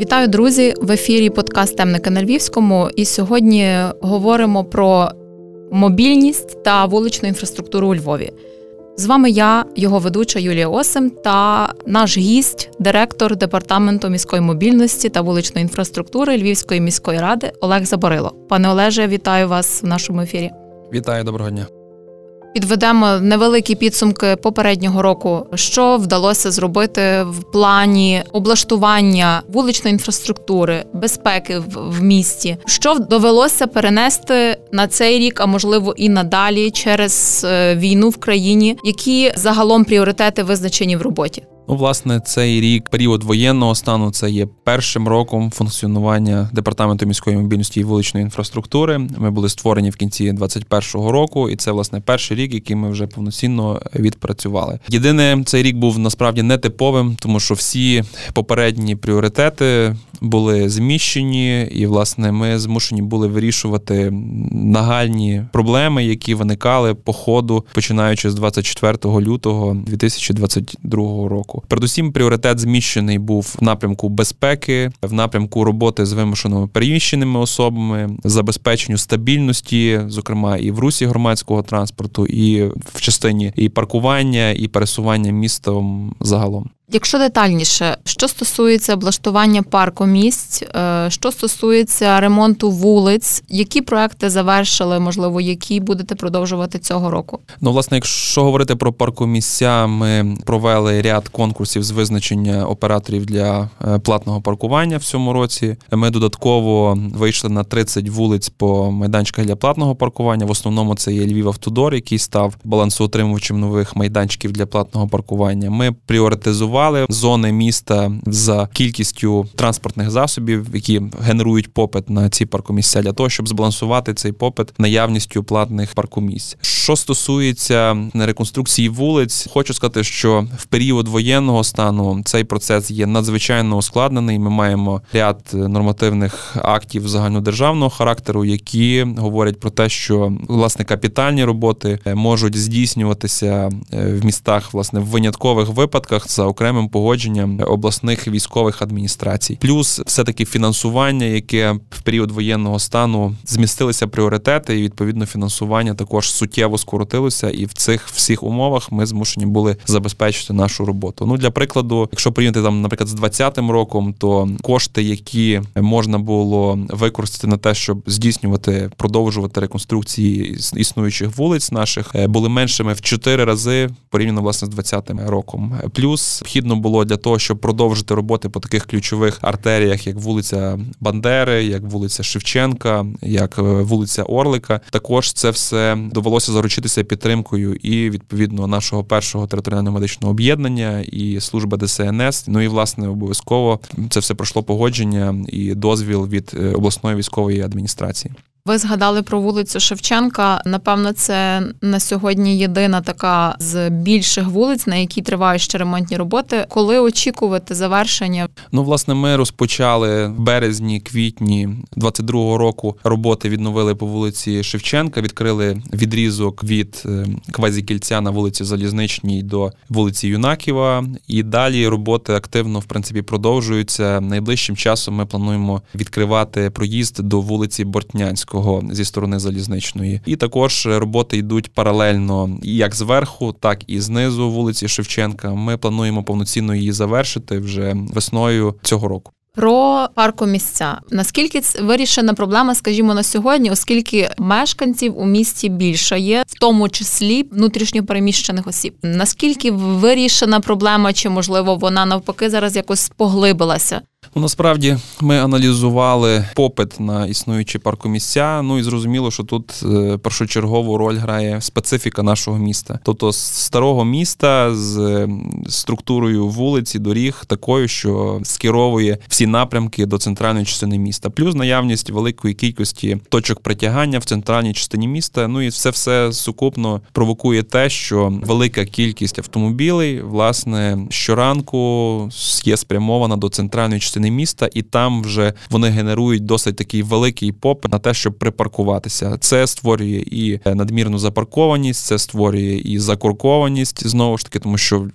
Вітаю, друзі! В ефірі подкаст Темники на Львівському. І сьогодні говоримо про мобільність та вуличну інфраструктуру у Львові. З вами я, його ведуча Юлія Осим, та наш гість, директор департаменту міської мобільності та вуличної інфраструктури Львівської міської ради Олег Заборило. Пане Олеже, вітаю вас в нашому ефірі. Вітаю, доброго дня. Підведемо невеликі підсумки попереднього року, що вдалося зробити в плані облаштування вуличної інфраструктури, безпеки в місті, що довелося перенести на цей рік, а можливо і надалі через е, війну в країні, які загалом пріоритети визначені в роботі. Ну, власне, цей рік, період воєнного стану, це є першим роком функціонування департаменту міської мобільності і вуличної інфраструктури. Ми були створені в кінці 2021 року, і це власне перший рік, який ми вже повноцінно відпрацювали. Єдине, цей рік був насправді нетиповим, тому що всі попередні пріоритети були зміщені, і власне ми змушені були вирішувати нагальні проблеми, які виникали по ходу, починаючи з 24 лютого 2022 року. Передусім, пріоритет зміщений був в напрямку безпеки, в напрямку роботи з вимушеними переміщеними особами, забезпеченню стабільності, зокрема і в русі громадського транспорту, і в частині і паркування, і пересування містом загалом. Якщо детальніше, що стосується облаштування парку місць, е, що стосується ремонту вулиць, які проекти завершили, можливо, які будете продовжувати цього року? Ну, власне, якщо говорити про паркомісця, ми провели ряд конкурсів з визначення операторів для е, платного паркування в цьому році. Ми додатково вийшли на 30 вулиць по майданчиках для платного паркування. В основному це є Львів Автодор, який став балансоутримувачем нових майданчиків для платного паркування. Ми пріоритизували ідентифікували зони міста за кількістю транспортних засобів, які генерують попит на ці паркомісця, для того, щоб збалансувати цей попит наявністю платних паркомісць. Що стосується реконструкції вулиць, хочу сказати, що в період воєнного стану цей процес є надзвичайно ускладнений. Ми маємо ряд нормативних актів загальнодержавного характеру, які говорять про те, що власне капітальні роботи можуть здійснюватися е, в містах власне в виняткових випадках за окремим окремим погодженням обласних військових адміністрацій, плюс все таки фінансування, яке в період воєнного стану змістилися пріоритети, і відповідно фінансування також суттєво скоротилося. І в цих всіх умовах ми змушені були забезпечити нашу роботу. Ну для прикладу, якщо прийняти там, наприклад, з 2020 роком, то кошти, які можна було використати на те, щоб здійснювати, продовжувати реконструкції існуючих вулиць наших, е, були меншими в 4 рази порівняно власне з 2020 роком. Плюс необхідно було для того, щоб продовжити роботи по таких ключових артеріях, як вулиця Бандери, як вулиця Шевченка, як е, вулиця Орлика. Також це все довелося заручитися підтримкою і відповідно нашого першого територіального медичного об'єднання і служби ДСНС. Ну і власне обов'язково це все пройшло погодження і дозвіл від е, обласної військової адміністрації. Ви згадали про вулицю Шевченка. Напевно, це на сьогодні єдина така з більших вулиць, на якій тривають ще ремонтні роботи. Коли очікувати завершення? Ну, власне, ми розпочали в березні, квітні 22-го року роботи відновили по вулиці Шевченка. Відкрили відрізок від е, квазікільця на вулиці Залізничній до вулиці Юнаківа. І далі роботи активно в принципі продовжуються. Найближчим часом ми плануємо відкривати проїзд до вулиці Бортнянської. Київського зі сторони залізничної, і також роботи йдуть паралельно як зверху, так і знизу вулиці Шевченка. Ми плануємо повноцінно її завершити вже весною цього року. Про паркомісця. Наскільки вирішена проблема, скажімо, на сьогодні, оскільки мешканців у місті більше є, в тому числі внутрішньопереміщених осіб. Наскільки вирішена проблема, чи можливо вона навпаки зараз якось поглибилася? Ну, насправді ми аналізували попит на існуючі паркомісця. Ну і зрозуміло, що тут е, першочергову роль грає специфіка нашого міста. Тобто з старого міста з структурою вулиці, доріг такою, що скеровує всі напрямки до центральної частини міста, плюс наявність великої кількості точок притягання в центральній частині міста. Ну і це все сукупно провокує те, що велика кількість автомобілей власне щоранку є спрямована до центральної частини частини міста, і там вже вони генерують досить такий великий попит на те, щоб припаркуватися. Це створює і надмірну запаркованість, це створює і закуркованість знову ж таки, тому що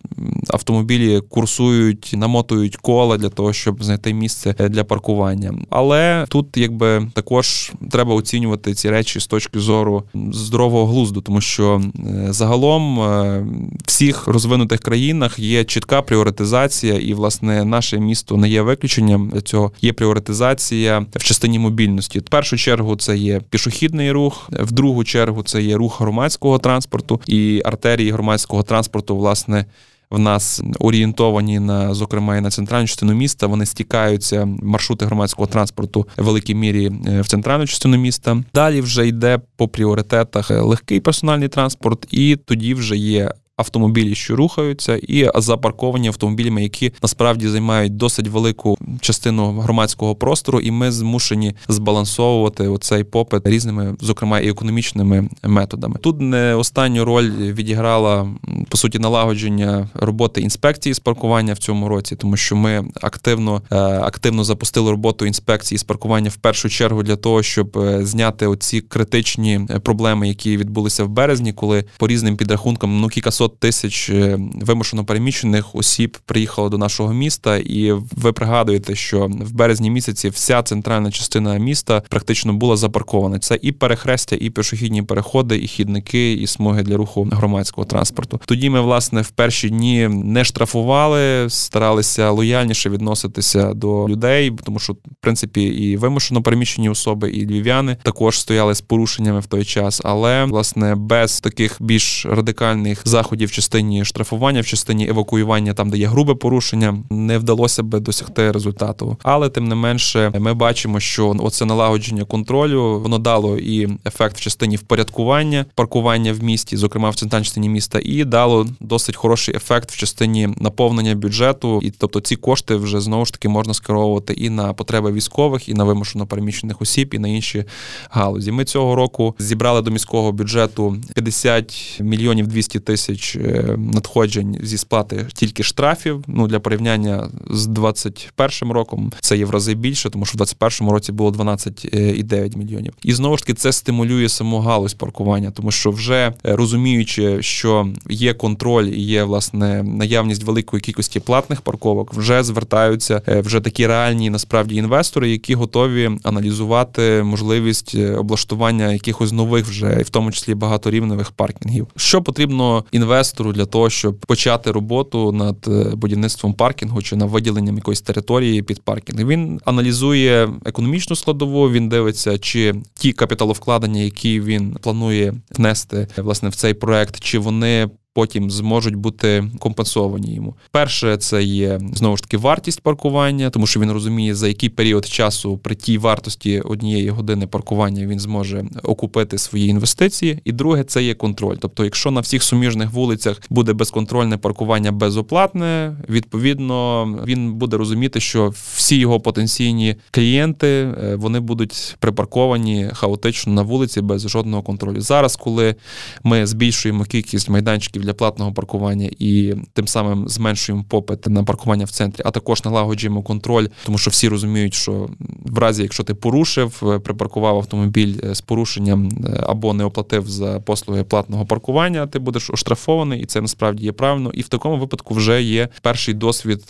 автомобілі курсують, намотують кола для того, щоб знайти місце для паркування. Але тут, якби також треба оцінювати ці речі з точки зору здорового глузду, тому що е, загалом е, всіх розвинутих країнах є чітка пріоритизація, і власне наше місто не є виключенням для цього. Є пріоритизація в частині мобільності. В першу чергу це є пішохідний рух, в другу чергу це є рух громадського транспорту і артерії громадського транспорту, власне в нас орієнтовані на зокрема і на центральну частину міста. Вони стікаються маршрути громадського транспорту в великій мірі е, в центральну частину міста. Далі вже йде по пріоритетах легкий персональний транспорт, і тоді вже є автомобілі, що рухаються, і запарковані автомобілями, які насправді займають досить велику частину громадського простору, і ми змушені збалансовувати оцей попит різними, зокрема і економічними методами. Тут не останню роль відіграла по суті налагодження роботи інспекції з паркування в цьому році, тому що ми активно е, активно запустили роботу інспекції з паркування в першу чергу для того, щоб е, зняти оці критичні проблеми, які відбулися в березні, коли по різним підрахункам ну кількасот 500 тисяч е, вимушено переміщених осіб приїхало до нашого міста, і ви пригадуєте, що в березні місяці вся центральна частина міста практично була запаркована. Це і перехрестя, і пішохідні переходи, і хідники, і смуги для руху громадського транспорту. Тоді ми, власне, в перші дні не штрафували, старалися лояльніше відноситися до людей, тому що в принципі і вимушено переміщені особи, і львів'яни також стояли з порушеннями в той час, але власне без таких більш радикальних заходів заходів в частині штрафування, в частині евакуювання, там де є грубе порушення, не вдалося би досягти результату. Але тим не менше, ми бачимо, що оце налагодження контролю воно дало і ефект в частині впорядкування, паркування в місті, зокрема в центральній частині міста, і дало досить хороший ефект в частині наповнення бюджету. І тобто ці кошти вже знову ж таки можна скеровувати і на потреби військових, і на вимушено переміщених осіб, і на інші галузі. Ми цього року зібрали до міського бюджету 50 мільйонів 200 тисяч тисяч е, надходжень зі сплати тільки штрафів. Ну для порівняння з 2021 роком це є в рази більше, тому що в 2021 році було 12,9 е, мільйонів. І знову ж таки це стимулює саму галузь паркування, тому що вже е, розуміючи, що є контроль і є власне наявність великої кількості платних парковок, вже звертаються вже такі реальні насправді інвестори, які готові аналізувати можливість облаштування якихось нових вже, і в тому числі багаторівневих паркінгів. Що потрібно інвесторам інвестору для того, щоб почати роботу над е, будівництвом паркінгу чи над виділенням якоїсь території під паркінг. Він аналізує економічну складову. Він дивиться, чи ті капіталовкладення, які він планує внести власне в цей проект, чи вони потім зможуть бути компенсовані йому. Перше, це є знову ж таки вартість паркування, тому що він розуміє, за який період часу при тій вартості однієї години паркування він зможе окупити свої інвестиції. І друге, це є контроль. Тобто, якщо на всіх суміжних вулицях буде безконтрольне паркування безоплатне, відповідно він буде розуміти, що всі його потенційні клієнти е, вони будуть припарковані хаотично на вулиці без жодного контролю. Зараз, коли ми збільшуємо кількість майданчиків для платного паркування і тим самим зменшуємо попит на паркування в центрі, а також налагоджуємо контроль, тому що всі розуміють, що в разі, якщо ти порушив, е, припаркував автомобіль е, з порушенням е, або не оплатив за послуги платного паркування, ти будеш оштрафований, і це насправді є правильно. І в такому випадку вже є перший досвід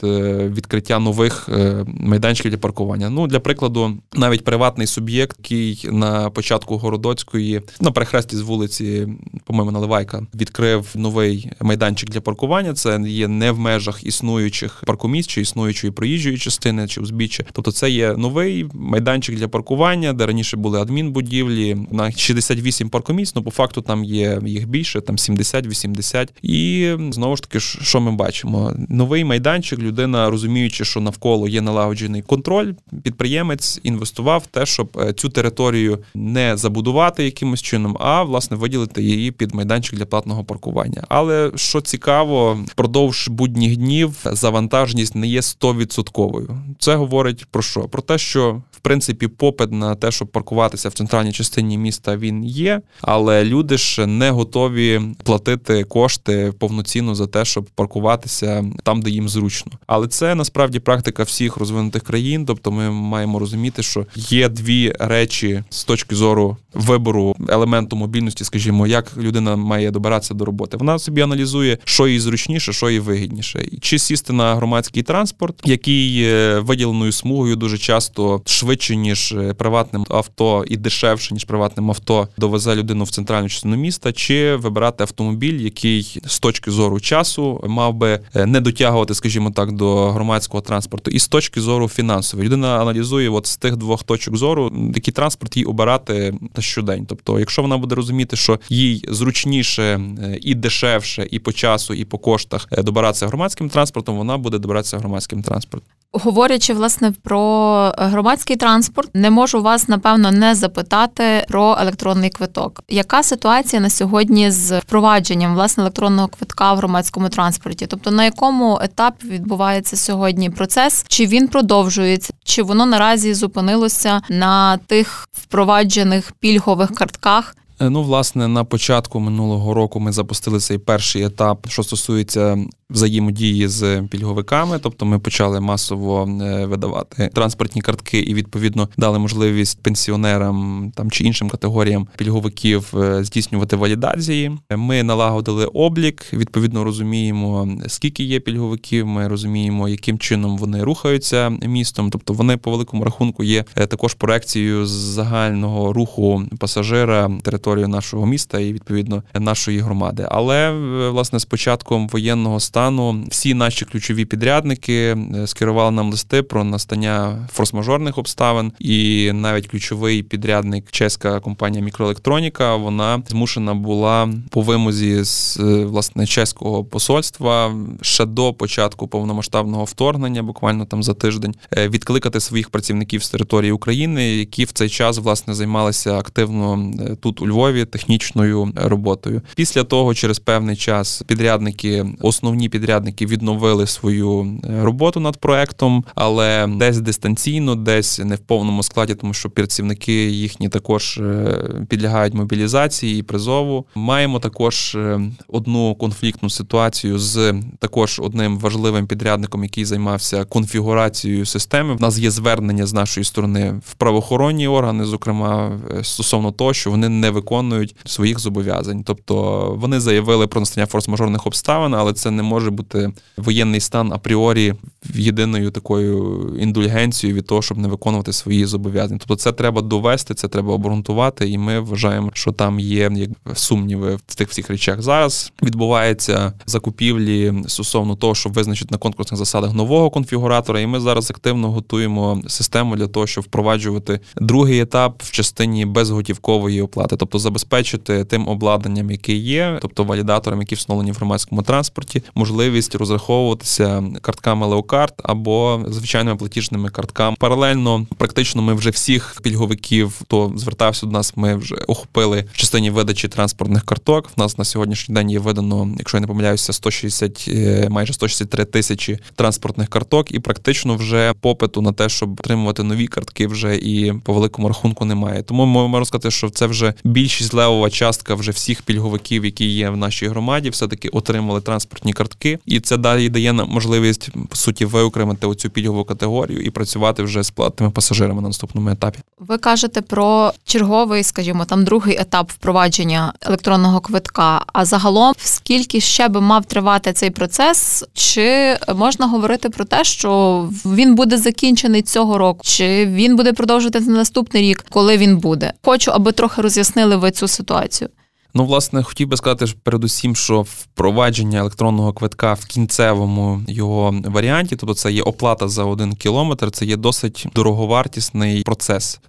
відкриття нових майданчиків для паркування. Ну для прикладу, навіть приватний суб'єкт, який на початку городоцької на перехресті з вулиці, по-моєму, Наливайка, відкрив новий новий майданчик для паркування. Це є не в межах існуючих паркомісць чи існуючої проїжджої частини чи узбіччя. Тобто, це є новий майданчик для паркування, де раніше були адмінбудівлі на 68 паркомісць. Ну по факту там є їх більше, там 70-80. І знову ж таки, що ми бачимо? Новий майданчик, людина розуміючи, що навколо є налагоджений контроль, підприємець інвестував в те, щоб е, цю територію не забудувати якимось чином, а власне виділити її під майданчик для платного паркування. Але що цікаво, впродовж будніх днів завантаженість не є 100%. Це говорить про що? Про те, що в принципі попит на те, щоб паркуватися в центральній частині міста, він є, але люди ж не готові платити кошти повноцінно за те, щоб паркуватися там, де їм зручно. Але це насправді практика всіх розвинутих країн. Тобто, ми маємо розуміти, що є дві речі з точки зору вибору елементу мобільності, скажімо, як людина має добиратися до роботи. Вона собі аналізує, що їй зручніше, що їй вигідніше, чи сісти на громадський транспорт, який е, виділеною смугою дуже часто швидше ніж е, приватним авто і дешевше ніж приватним авто довезе людину в центральну частину міста, чи вибирати автомобіль, який з точки зору часу мав би е, не дотягувати, скажімо так, до громадського транспорту, і з точки зору фінансової людина аналізує, от з тих двох точок зору, який транспорт їй обирати на щодень. Тобто, якщо вона буде розуміти, що їй зручніше і дешевше, і по часу, і по коштах добиратися громадським транспортом, вона буде добиратися громадським транспортом. Говорячи власне про громадський транспорт, не можу вас напевно не запитати про електронний квиток. Яка ситуація на сьогодні з впровадженням власне електронного квитка в громадському транспорті? Тобто на якому етапі відбувається сьогодні процес? Чи він продовжується, чи воно наразі зупинилося на тих впроваджених пільгових картках? Е, ну, власне, на початку минулого року ми запустили цей перший етап, що стосується взаємодії з пільговиками. Тобто, ми почали масово е, видавати транспортні картки і відповідно дали можливість пенсіонерам там чи іншим категоріям пільговиків е, здійснювати валідації. Ми налагодили облік. Відповідно, розуміємо, скільки є пільговиків. Ми розуміємо, яким чином вони рухаються містом. Тобто, вони по великому рахунку є також проекцією загального руху пасажира території територію нашого міста і відповідно нашої громади. Але власне з початком воєнного стану всі наші ключові підрядники е, скерували нам листи про настання форс-мажорних обставин, і навіть ключовий підрядник, чеська компанія Мікроелектроніка, вона змушена була по вимозі з е, власне чеського посольства ще до початку повномасштабного вторгнення, буквально там за тиждень, е, відкликати своїх працівників з території України, які в цей час власне займалися активно тут у Львові Львові технічною роботою. Після того, через певний час, підрядники, основні підрядники відновили свою е, роботу над проектом, але десь дистанційно, десь не в повному складі, тому що працівники їхні також е, підлягають мобілізації і призову. Маємо також е, одну конфліктну ситуацію з також одним важливим підрядником, який займався конфігурацією системи. В нас є звернення з нашої сторони в правоохоронні органи, зокрема стосовно того, що вони не виконують виконують своїх зобов'язань. Тобто вони заявили про настання форс-мажорних обставин, але це не може бути воєнний стан апріорі єдиною такою індульгенцією від того, щоб не виконувати свої зобов'язання. Тобто, це треба довести, це треба обґрунтувати, і ми вважаємо, що там є як сумніви в цих всіх речах. Зараз відбуваються закупівлі стосовно того, щоб визначити на конкурсних засадах нового конфігуратора. І ми зараз активно готуємо систему для того, щоб впроваджувати другий етап в частині безготівкової оплати, тобто забезпечити тим обладнанням, яке є, тобто валідаторам, які встановлені в громадському транспорті, можливість розраховуватися картками Леокарт або звичайними платіжними картками. Паралельно, практично, ми вже всіх пільговиків, хто звертався до нас, ми вже охопили в частині видачі транспортних карток. В нас на сьогоднішній день є видано, якщо я не помиляюся, 160, е, майже 163 тисячі транспортних карток, і практично вже попиту на те, щоб отримувати нові картки, вже і по великому рахунку немає. Тому ми можемо сказати, що це вже більш більшість левова частка вже всіх пільговиків, які є в нашій громаді, все таки отримали транспортні картки, і це далі дає нам можливість по суті виокремити оцю пільгову категорію і працювати вже з платними пасажирами на наступному етапі. Ви кажете про черговий, скажімо, там другий етап впровадження електронного квитка. А загалом, скільки ще би мав тривати цей процес, чи можна говорити про те, що він буде закінчений цього року, чи він буде продовжувати на наступний рік, коли він буде? Хочу, аби трохи роз'яснили ви цю ситуацію? Ну, власне, хотів би сказати, передусім, що впровадження електронного квитка в кінцевому його варіанті, тобто це є оплата за один кілометр, це є досить дороговартісний процес.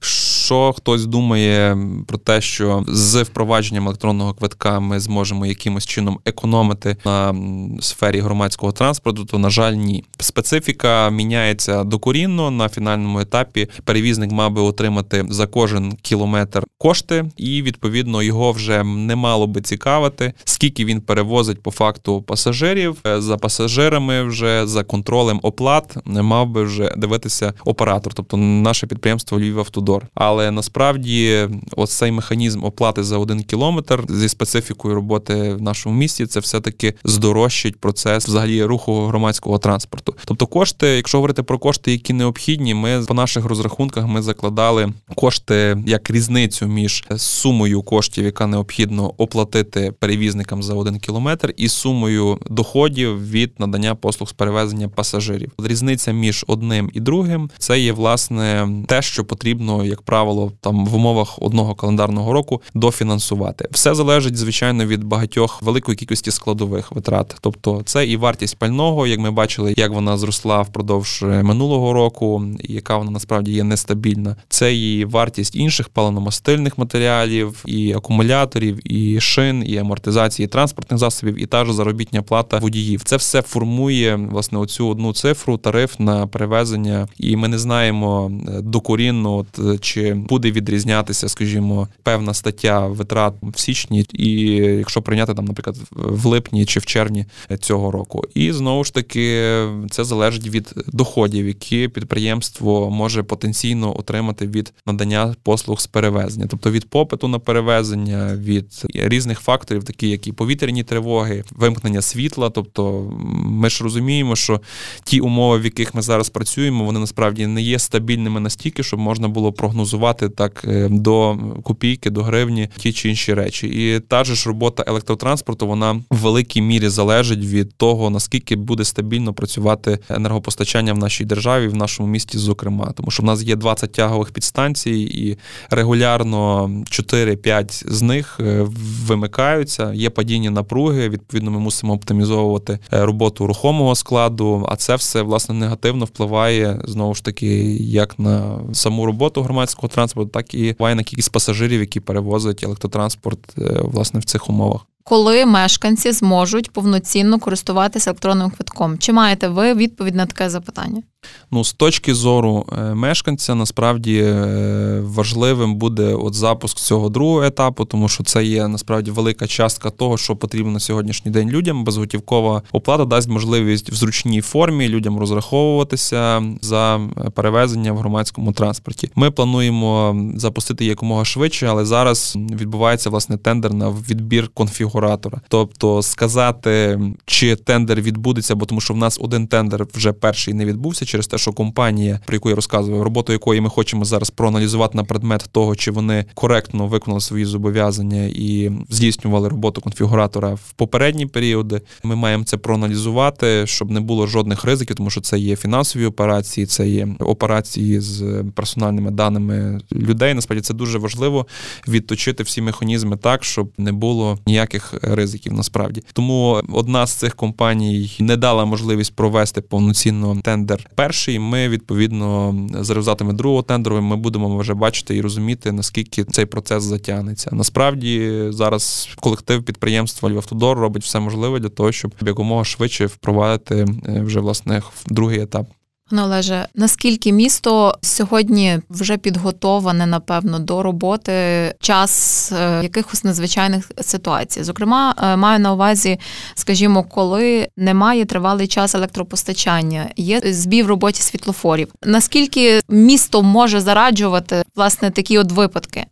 Якщо хтось думає про те, що з впровадженням електронного квитка ми зможемо якимось чином економити на сфері громадського транспорту, то на жаль, ні. Специфіка міняється докорінно на фінальному етапі. Перевізник мав би отримати за кожен кілометр кошти, і відповідно його вже не мало би цікавити, скільки він перевозить по факту пасажирів е, за пасажирами, вже за контролем оплат не мав би вже дивитися оператор, тобто наше підприємство Львівавтодор. Але насправді ось цей механізм оплати за один кілометр зі специфікою роботи в нашому місті, це все таки здорожчить процес взагалі руху громадського транспорту. Тобто, кошти, якщо говорити про кошти, які необхідні, ми по наших розрахунках ми закладали кошти як різницю між сумою коштів, яка необхідно оплатити перевізникам за один кілометр, і сумою доходів від надання послуг з перевезення пасажирів. Різниця між одним і другим це є власне те, що потрібно, як правило, там в умовах одного календарного року дофінансувати. Все залежить, звичайно, від багатьох великої кількості складових витрат. Тобто, це і вартість пального, як ми бачили, як вона зросла впродовж минулого року, і яка вона насправді є нестабільна. Це і вартість інших паливно-мастильних матеріалів, і акумуляторів, і шин, і амортизації транспортних засобів, і та ж заробітня плата водіїв. Це все формує власне оцю одну цифру тариф на перевезення, і ми не знаємо е, докорінно, от е, чи буде відрізнятися, скажімо, певна стаття витрат в січні, і якщо прийняти там, наприклад, в липні чи в червні цього року. І знову ж таки це залежить від доходів, які підприємство може потенційно отримати від надання послуг з перевезення, тобто від попиту на перевезення, від різних факторів, такі як і повітряні тривоги, вимкнення світла. Тобто, ми ж розуміємо, що ті умови, в яких ми зараз працюємо, вони насправді не є стабільними настільки, щоб можна було прогнозувати так е, до копійки, до гривні ті чи інші речі. І та ж робота електротранспорту, вона в великій мірі залежить від того, наскільки буде стабільно працювати енергопостачання в нашій державі, в нашому місті, зокрема, тому що в нас є 20 тягових підстанцій, і регулярно 4-5 з них е, вимикаються. Є падіння напруги. Відповідно, ми мусимо оптимізовувати е, роботу рухомого складу. А це все власне негативно впливає знову ж таки як на саму роботу громадського транспорту, так і впливає на кількість пасажирів, які перевозять електротранспорт е, власне в цих умовах коли мешканці зможуть повноцінно користуватися електронним квитком? Чи маєте ви відповідь на таке запитання? Ну, з точки зору е, мешканця, насправді е, важливим буде от запуск цього другого етапу, тому що це є насправді велика частка того, що потрібно на сьогоднішній день людям. Безготівкова оплата дасть можливість в зручній формі людям розраховуватися за перевезення в громадському транспорті. Ми плануємо запустити якомога швидше, але зараз відбувається власне тендер на відбір конфігуратора. Тобто сказати, чи тендер відбудеться, бо тому що в нас один тендер вже перший не відбувся через те, що компанія, про яку я розказував, роботу якої ми хочемо зараз проаналізувати на предмет того, чи вони коректно виконали свої зобов'язання і здійснювали роботу конфігуратора в попередні періоди. Ми маємо це проаналізувати, щоб не було жодних ризиків, тому що це є фінансові операції, це є операції з персональними даними людей. Насправді це дуже важливо відточити всі механізми так, щоб не було ніяких ризиків. Насправді тому одна з цих компаній не дала можливість провести повноцінно тендер перший. Ми відповідно за результатами другого тендеру ми будемо вже бачити і розуміти, наскільки цей процес затягнеться. Насправді зараз колектив підприємства Львавтодор робить все можливе для того, щоб якомога швидше впровадити е, вже власне другий етап. Пане Олеже, наскільки місто сьогодні вже підготоване, напевно, до роботи час е, якихось надзвичайних ситуацій? Зокрема, е, маю на увазі, скажімо, коли немає тривалий час електропостачання, є збій в роботі світлофорів. Наскільки місто може зараджувати власне такі от випадки?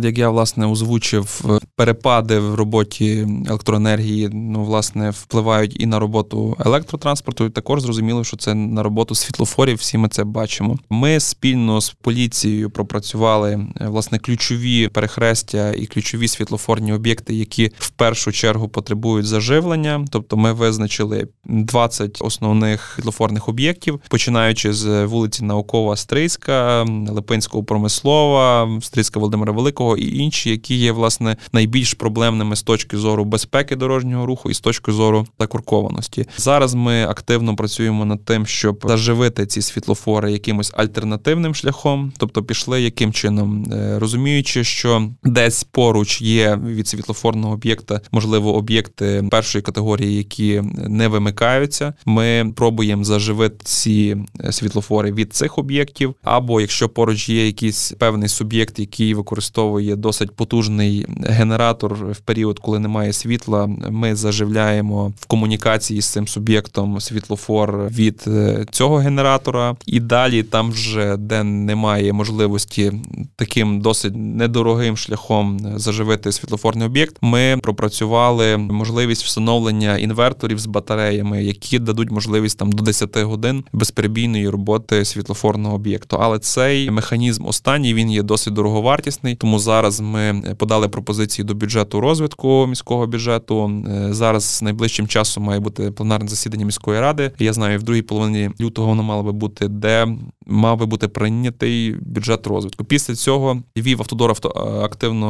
Як я власне озвучив, перепади в роботі електроенергії ну, власне, впливають і на роботу електротранспорту. і Також зрозуміло, що це на роботу світлофорів. Всі ми це бачимо. Ми спільно з поліцією пропрацювали власне ключові перехрестя і ключові світлофорні об'єкти, які в першу чергу потребують заживлення. Тобто, ми визначили 20 основних світлофорних об'єктів, починаючи з вулиці Наукова, Стрийська, Липинського промислова, Стрийська Володимира Великого. Грушевського і інші, які є власне найбільш проблемними з точки зору безпеки дорожнього руху і з точки зору закуркованості. Зараз ми активно працюємо над тим, щоб заживити ці світлофори якимось альтернативним шляхом, тобто пішли яким чином, е, розуміючи, що десь поруч є від світлофорного об'єкта, можливо, об'єкти першої категорії, які не вимикаються. Ми пробуємо заживити ці е, світлофори від цих об'єктів, або якщо поруч є якийсь певний суб'єкт, який використовує досить потужний генератор в період, коли немає світла, ми заживляємо в комунікації з цим суб'єктом світлофор від е, цього генератора, і далі там вже де немає можливості таким досить недорогим шляхом заживити світлофорний об'єкт. Ми пропрацювали можливість встановлення інверторів з батареями, які дадуть можливість там до 10 годин безперебійної роботи світлофорного об'єкту. Але цей механізм останній він є досить дороговартісний. Тому зараз ми подали пропозиції до бюджету розвитку міського бюджету. Е, зараз найближчим часом має бути пленарне засідання міської ради. Я знаю, в другій половині лютого воно мало би бути, де мав би бути прийнятий бюджет розвитку. Після цього Львів автодор авто активно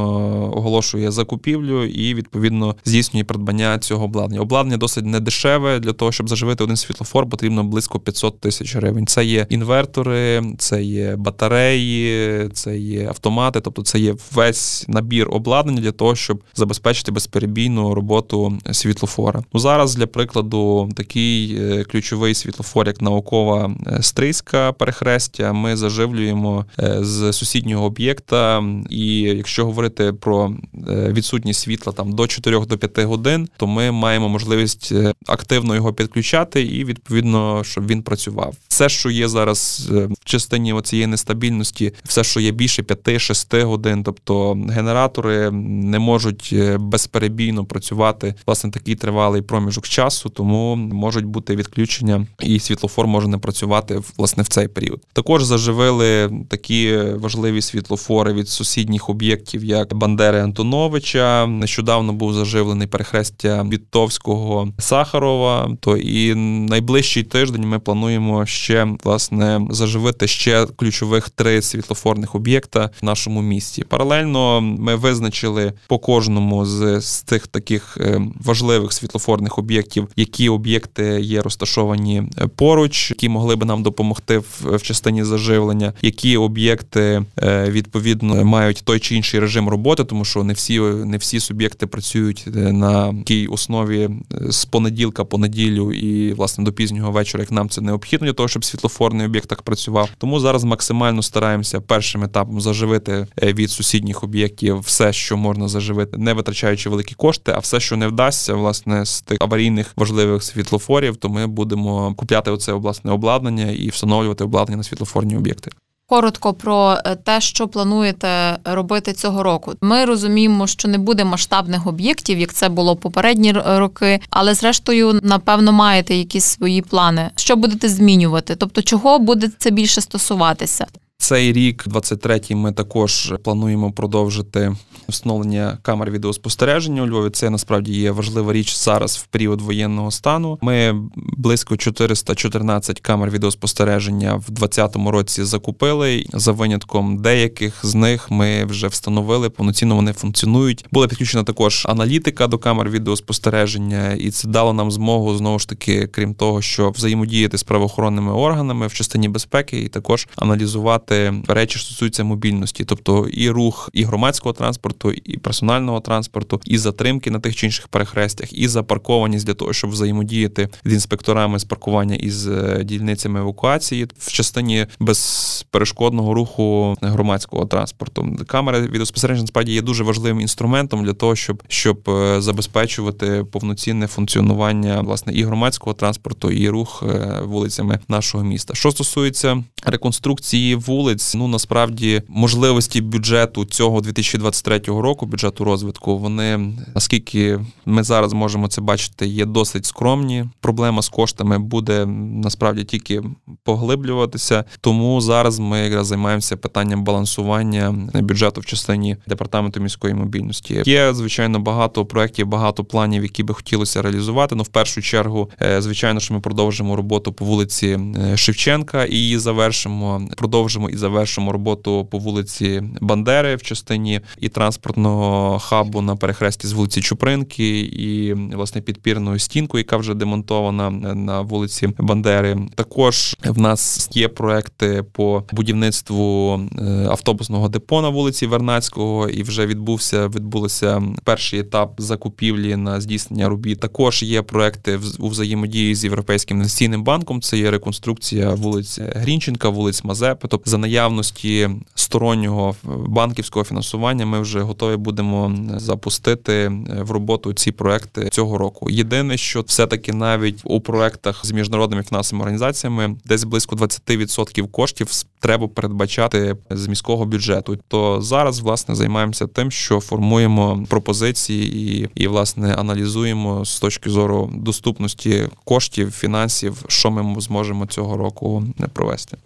оголошує закупівлю і відповідно здійснює придбання цього обладнання. Обладнання досить недешеве для того, щоб заживити один світлофор, потрібно близько 500 тисяч гривень. Це є інвертори, це є батареї, це є автомати, тобто це є весь набір обладнання для того, щоб забезпечити безперебійну роботу світлофора. Ну зараз для прикладу такий е, ключовий світлофор, як наукова е, стрийська перехрестя. Ми заживлюємо е, з сусіднього об'єкта, і якщо говорити про відсутність світла там до 4 до 5 годин, то ми маємо можливість активно його підключати і відповідно, щоб він працював. Все, що є зараз в частині цієї нестабільності, все, що є більше 5-6 годин, тобто генератори не можуть безперебійно працювати власне такий тривалий проміжок часу, тому можуть бути відключення, і світлофор може не працювати власне в цей період. Також заживили такі важливі світлофори від сусідніх об'єктів, як Бандери Антоновича. Нещодавно був заживлений перехрестя Вітовського Сахарова. То і найближчий тиждень ми плануємо ще власне заживити ще ключових три світлофорних об'єкта в нашому місті. Паралельно ми визначили по кожному з, з цих таких е, важливих світлофорних об'єктів, які об'єкти є розташовані е, поруч, які могли би нам допомогти в, в частині заживлення, які об'єкти е, відповідно мають той чи інший режим роботи, тому що не всі не всі суб'єкти працюють на такій основі з понеділка по неділю і власне до пізнього вечора, як нам це необхідно для того, щоб світлофорний об'єкт так працював. Тому зараз максимально стараємося першим етапом заживити від сусідніх об'єктів все, що можна заживити, не витрачаючи великі кошти, а все, що не вдасться, власне, з тих аварійних важливих світлофорів, то ми будемо купляти оце власне обладнання і встановлювати обладнання на світлофорні об'єкти. Коротко про е, те, що плануєте робити цього року. Ми розуміємо, що не буде масштабних об'єктів, як це було попередні роки, але зрештою, напевно, маєте якісь свої плани. Що будете змінювати? Тобто, чого буде це більше стосуватися? Цей рік, 23-й, ми також плануємо продовжити встановлення камер відеоспостереження у Львові. Це насправді є важлива річ зараз в період воєнного стану. Ми близько 414 камер відеоспостереження в 2020 році закупили. За винятком деяких з них ми вже встановили повноцінно. Вони функціонують. Була підключена також аналітика до камер відеоспостереження, і це дало нам змогу знову ж таки, крім того, що взаємодіяти з правоохоронними органами в частині безпеки, і також аналізувати речі, що стосуються мобільності, тобто і рух і громадського транспорту, і персонального транспорту, і затримки на тих чи інших перехрестях, і запаркованість для того, щоб взаємодіяти з інспекторами з паркування із е, дільницями евакуації в частині безперешкодного руху громадського транспорту. Камери відеоспостереження насправді є дуже важливим інструментом для того, щоб щоб е, забезпечувати повноцінне функціонування власне і громадського транспорту, і рух е, вулицями нашого міста. Що стосується реконструкції вулиць, ну насправді можливості бюджету цього 2023 року, бюджету розвитку, вони наскільки ми зараз можемо це бачити, є досить скромні. Проблема з коштами буде насправді тільки поглиблюватися. Тому зараз ми якраз займаємося питанням балансування бюджету в частині департаменту міської мобільності. Є звичайно багато проєктів, багато планів, які би хотілося реалізувати. Ну в першу чергу, е, звичайно, що ми продовжимо роботу по вулиці е, Шевченка і її завершимо. Продовжимо розпочнемо і завершимо роботу по вулиці Бандери в частині і транспортного хабу на перехресті з вулиці Чупринки, і власне підпірною стінкою, яка вже демонтована на вулиці Бандери. Також в нас є проекти по будівництву е, автобусного депо на вулиці Вернацького, і вже відбувся відбулося перший етап закупівлі на здійснення робіт. Також є проекти у взаємодії з європейським інвестиційним банком. Це є реконструкція вулиць Грінченка, вулиць Мазепи. Тобто за наявності стороннього банківського фінансування ми вже готові будемо запустити в роботу ці проекти цього року. Єдине, що все-таки навіть у проектах з міжнародними фінансовими організаціями десь близько 20% коштів треба передбачати з міського бюджету. То зараз власне займаємося тим, що формуємо пропозиції і, і власне аналізуємо з точки зору доступності коштів, фінансів, що ми зможемо цього року провести.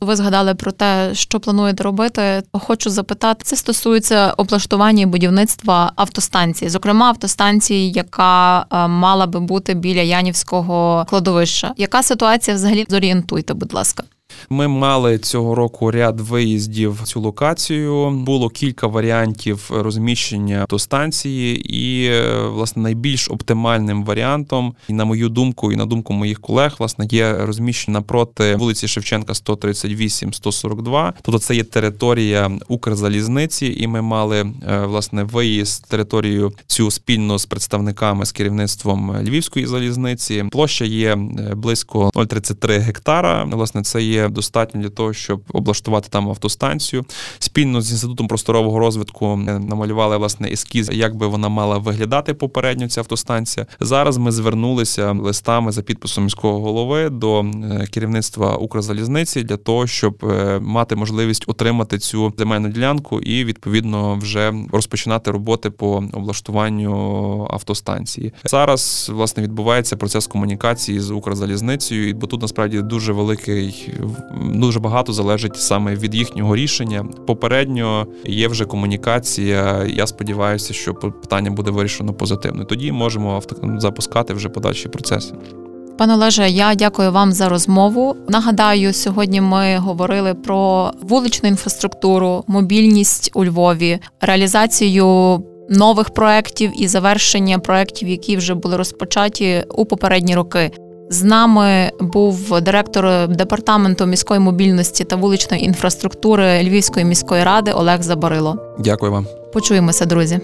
Ви згадали про те, що плануєте робити. Хочу запитати, це стосується облаштування і будівництва автостанції, зокрема автостанції, яка е, мала би бути біля Янівського кладовища. Яка ситуація взагалі зорієнтуйте, будь ласка? Ми мали цього року ряд виїздів в цю локацію. Було кілька варіантів розміщення до станції, і е, власне найбільш оптимальним варіантом, і на мою думку, і на думку моїх колег, власне, є розміщення напроти вулиці Шевченка, 138-142. Тобто це є територія Укрзалізниці, і ми мали е, власне виїзд територію цю спільно з представниками з керівництвом Львівської залізниці. Площа є е, близько 0,33 гектара. Власне, це є достатньо для того, щоб облаштувати там автостанцію. Спільно з інститутом просторового розвитку намалювали власне ескіз, як би вона мала виглядати попередньо. Ця автостанція. Зараз ми звернулися листами за підписом міського голови до е, керівництва Укрзалізниці для того, щоб е, мати можливість отримати цю земельну ділянку і відповідно вже розпочинати роботи по облаштуванню автостанції. Зараз власне відбувається процес комунікації з Укрзалізницею, бо тут насправді дуже великий дуже багато залежить саме від їхнього рішення. Попередньо є вже комунікація. Я сподіваюся, що питання буде вирішено позитивно. Тоді можемо запускати вже подальші процеси. Пане Олеже, я дякую вам за розмову. Нагадаю, сьогодні ми говорили про вуличну інфраструктуру, мобільність у Львові, реалізацію нових проєктів і завершення проєктів, які вже були розпочаті у попередні роки. З нами був директор департаменту міської мобільності та вуличної інфраструктури Львівської міської ради Олег Забарило. Дякую вам. Почуємося, друзі.